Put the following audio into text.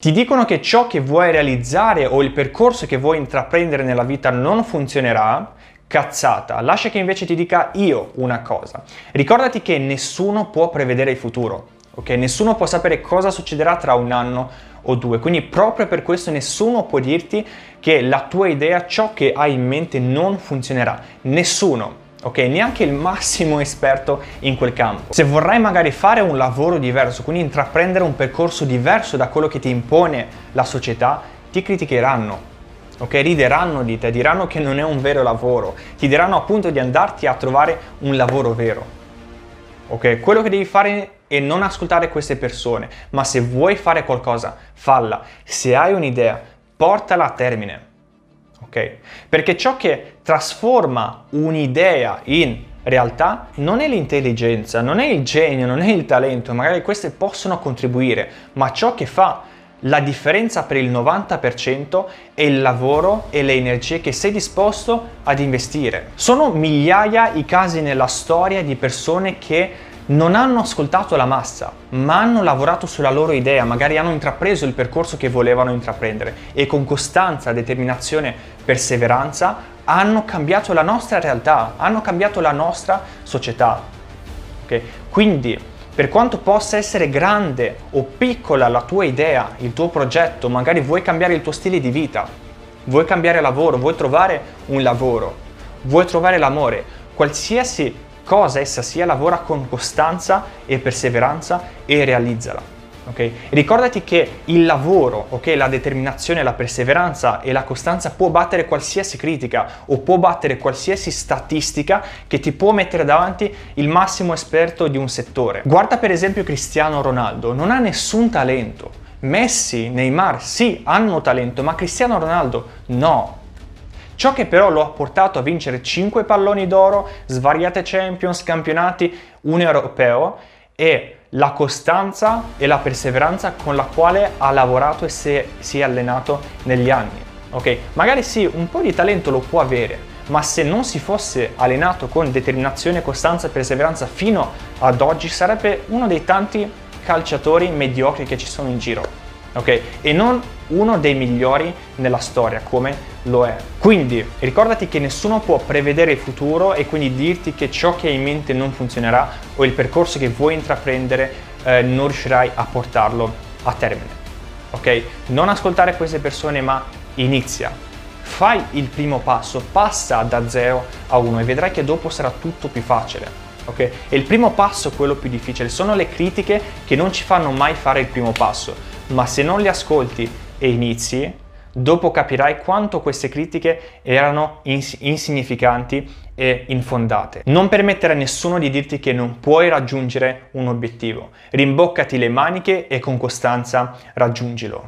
Ti dicono che ciò che vuoi realizzare o il percorso che vuoi intraprendere nella vita non funzionerà? Cazzata, lascia che invece ti dica io una cosa. Ricordati che nessuno può prevedere il futuro, ok? Nessuno può sapere cosa succederà tra un anno o due, quindi proprio per questo nessuno può dirti che la tua idea, ciò che hai in mente non funzionerà. Nessuno ok? Neanche il massimo esperto in quel campo. Se vorrai magari fare un lavoro diverso, quindi intraprendere un percorso diverso da quello che ti impone la società, ti criticheranno. Ok, rideranno di te, diranno che non è un vero lavoro, ti diranno appunto di andarti a trovare un lavoro vero. Ok, quello che devi fare è non ascoltare queste persone, ma se vuoi fare qualcosa, falla. Se hai un'idea, portala a termine ok? Perché ciò che trasforma un'idea in realtà non è l'intelligenza, non è il genio, non è il talento, magari queste possono contribuire, ma ciò che fa la differenza per il 90% è il lavoro e le energie che sei disposto ad investire. Sono migliaia i casi nella storia di persone che non hanno ascoltato la massa, ma hanno lavorato sulla loro idea, magari hanno intrapreso il percorso che volevano intraprendere e con costanza, determinazione, perseveranza hanno cambiato la nostra realtà, hanno cambiato la nostra società. Okay? Quindi, per quanto possa essere grande o piccola la tua idea, il tuo progetto, magari vuoi cambiare il tuo stile di vita, vuoi cambiare lavoro, vuoi trovare un lavoro, vuoi trovare l'amore, qualsiasi cosa essa sia, lavora con costanza e perseveranza e realizzala. Okay? Ricordati che il lavoro, okay, la determinazione, la perseveranza e la costanza può battere qualsiasi critica o può battere qualsiasi statistica che ti può mettere davanti il massimo esperto di un settore. Guarda per esempio Cristiano Ronaldo, non ha nessun talento. Messi, Neymar, sì, hanno talento, ma Cristiano Ronaldo no. Ciò che però lo ha portato a vincere 5 palloni d'oro, svariate Champions, campionati, un europeo, è la costanza e la perseveranza con la quale ha lavorato e si è, allenato negli anni. Ok, magari sì, un po' di talento lo può avere, ma se non si fosse allenato con determinazione, costanza e perseveranza fino ad oggi sarebbe uno dei tanti calciatori mediocri che ci sono in giro ok? E non uno dei migliori nella storia come lo è. Quindi ricordati che nessuno può prevedere il futuro e quindi dirti che ciò che hai in mente non funzionerà o il percorso che vuoi intraprendere eh, non riuscirai a portarlo a termine. Ok? Non ascoltare queste persone ma inizia. Fai il primo passo, passa da 0 a 1 e vedrai che dopo sarà tutto più facile. Ok? E il primo passo è quello più difficile, sono le critiche che non ci fanno mai fare il primo passo ma se non li ascolti e inizi, dopo capirai quanto queste critiche erano ins- insignificanti e infondate. Non permettere a nessuno di dirti che non puoi raggiungere un obiettivo. Rimboccati le maniche e con costanza raggiungilo.